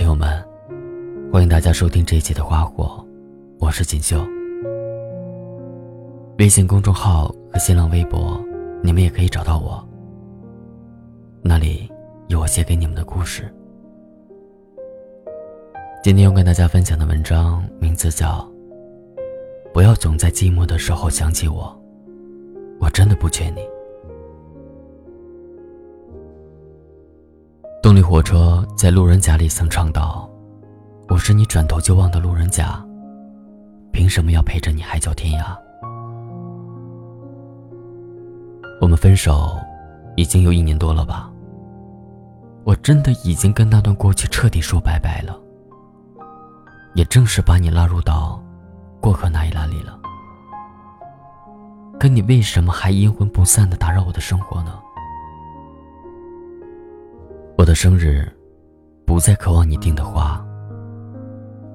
听友们，欢迎大家收听这一期的《花火》，我是锦绣。微信公众号和新浪微博，你们也可以找到我。那里有我写给你们的故事。今天要跟大家分享的文章名字叫《不要总在寂寞的时候想起我》，我真的不缺你。动力火车在路人甲里曾唱道：“我是你转头就忘的路人甲，凭什么要陪着你海角天涯？”我们分手已经有一年多了吧？我真的已经跟那段过去彻底说拜拜了，也正式把你拉入到过客那一栏里了。可你为什么还阴魂不散的打扰我的生活呢？我的生日，不再渴望你订的花。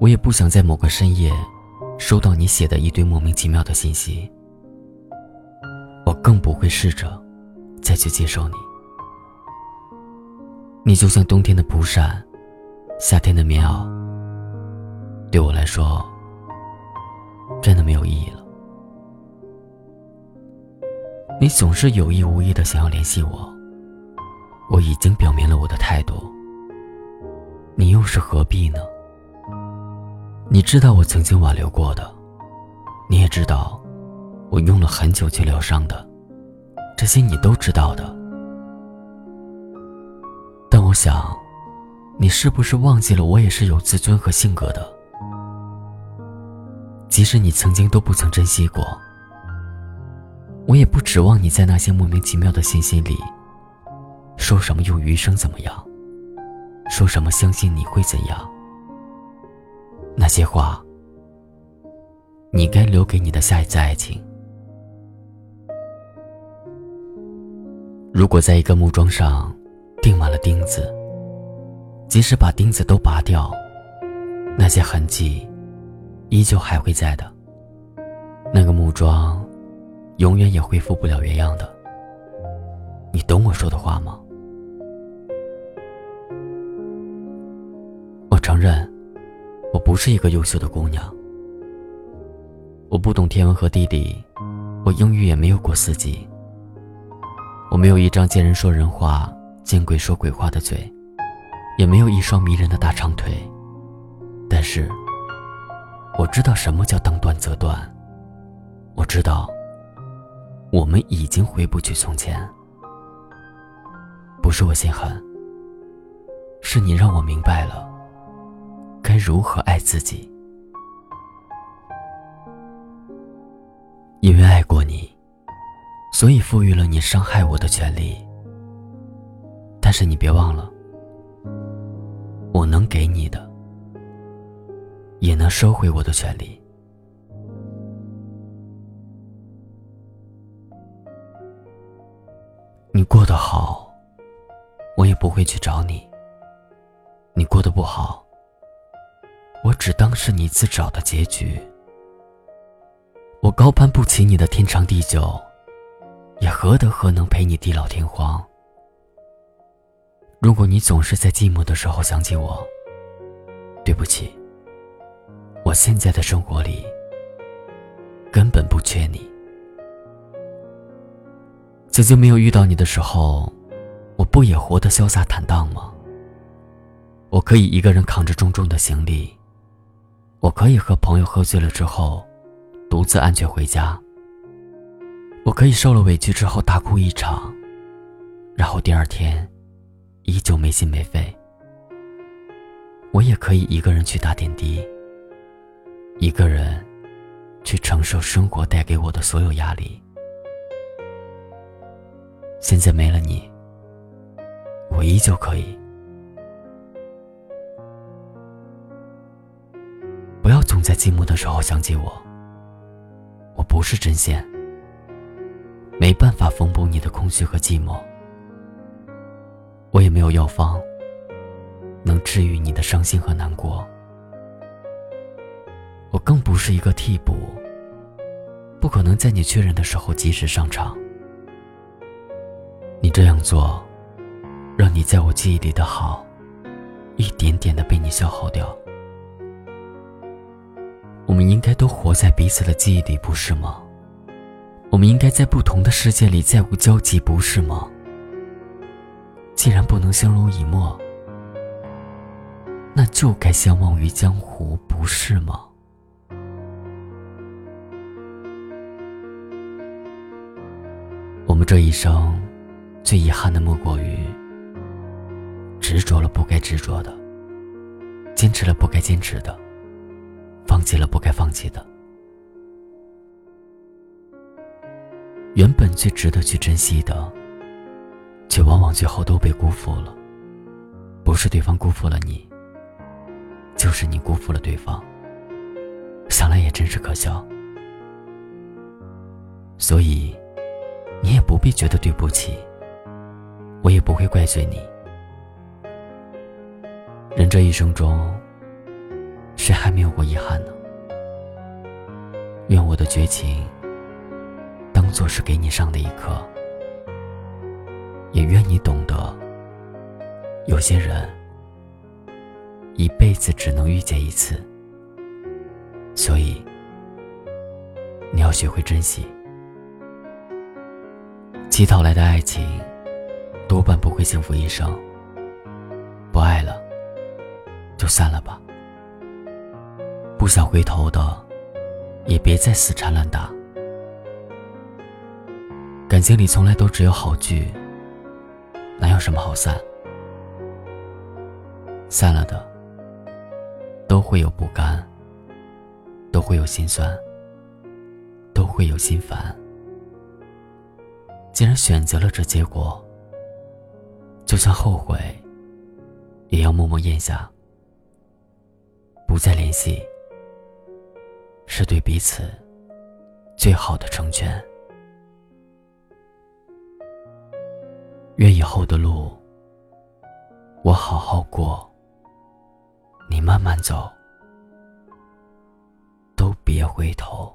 我也不想在某个深夜，收到你写的一堆莫名其妙的信息。我更不会试着，再去接受你。你就像冬天的蒲扇，夏天的棉袄。对我来说，真的没有意义了。你总是有意无意的想要联系我。我已经表明了我的态度，你又是何必呢？你知道我曾经挽留过的，你也知道我用了很久去疗伤的，这些你都知道的。但我想，你是不是忘记了我也是有自尊和性格的？即使你曾经都不曾珍惜过，我也不指望你在那些莫名其妙的信息里。说什么用余生怎么样？说什么相信你会怎样？那些话，你该留给你的下一次爱情。如果在一个木桩上钉满了钉子，即使把钉子都拔掉，那些痕迹依旧还会在的。那个木桩永远也恢复不了原样的。你懂我说的话吗？承认，我不是一个优秀的姑娘。我不懂天文和地理，我英语也没有过四级。我没有一张见人说人话、见鬼说鬼话的嘴，也没有一双迷人的大长腿。但是，我知道什么叫当断则断。我知道，我们已经回不去从前。不是我心狠，是你让我明白了。该如何爱自己？因为爱过你，所以赋予了你伤害我的权利。但是你别忘了，我能给你的，也能收回我的权利。你过得好，我也不会去找你；你过得不好。我只当是你自找的结局。我高攀不起你的天长地久，也何德何能陪你地老天荒？如果你总是在寂寞的时候想起我，对不起，我现在的生活里根本不缺你。曾经没有遇到你的时候，我不也活得潇洒坦荡吗？我可以一个人扛着重重的行李。我可以和朋友喝醉了之后，独自安全回家。我可以受了委屈之后大哭一场，然后第二天，依旧没心没肺。我也可以一个人去打点滴，一个人，去承受生活带给我的所有压力。现在没了你，我依旧可以。总在寂寞的时候想起我。我不是针线，没办法缝补你的空虚和寂寞。我也没有药方，能治愈你的伤心和难过。我更不是一个替补，不可能在你确认的时候及时上场。你这样做，让你在我记忆里的好，一点点的被你消耗掉。我们应该都活在彼此的记忆里，不是吗？我们应该在不同的世界里再无交集，不是吗？既然不能相濡以沫，那就该相忘于江湖，不是吗？我们这一生，最遗憾的莫过于执着了不该执着的，坚持了不该坚持的，弃了不该放弃的。原本最值得去珍惜的，却往往最后都被辜负了。不是对方辜负了你，就是你辜负了对方。想来也真是可笑。所以，你也不必觉得对不起，我也不会怪罪你。人这一生中，谁还没有过遗憾呢？愿我的绝情。当做是给你上的一课，也愿你懂得，有些人一辈子只能遇见一次，所以你要学会珍惜。乞讨来的爱情，多半不会幸福一生。不爱了，就散了吧。不想回头的，也别再死缠烂打。感情里从来都只有好聚，哪有什么好散？散了的，都会有不甘，都会有心酸，都会有心烦。既然选择了这结果，就算后悔，也要默默咽下。不再联系，是对彼此最好的成全。愿以后的路，我好好过，你慢慢走，都别回头。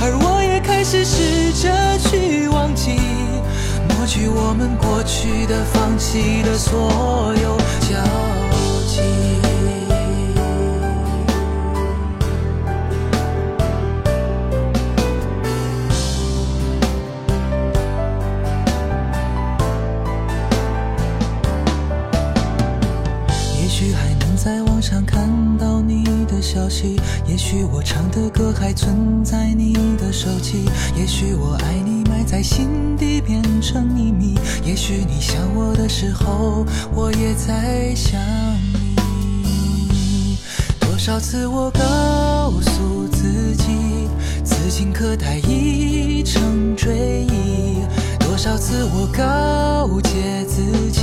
而我也开始试着去忘记，抹去我们过去的、放弃的所有交集。许我唱的歌还存在你的手机，也许我爱你埋在心底变成秘密，也许你想我的时候，我也在想你。多少次我告诉自己，此情可待已成追忆；多少次我告诫自己，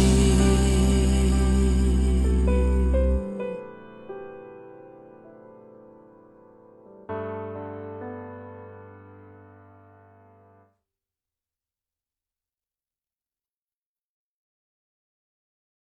음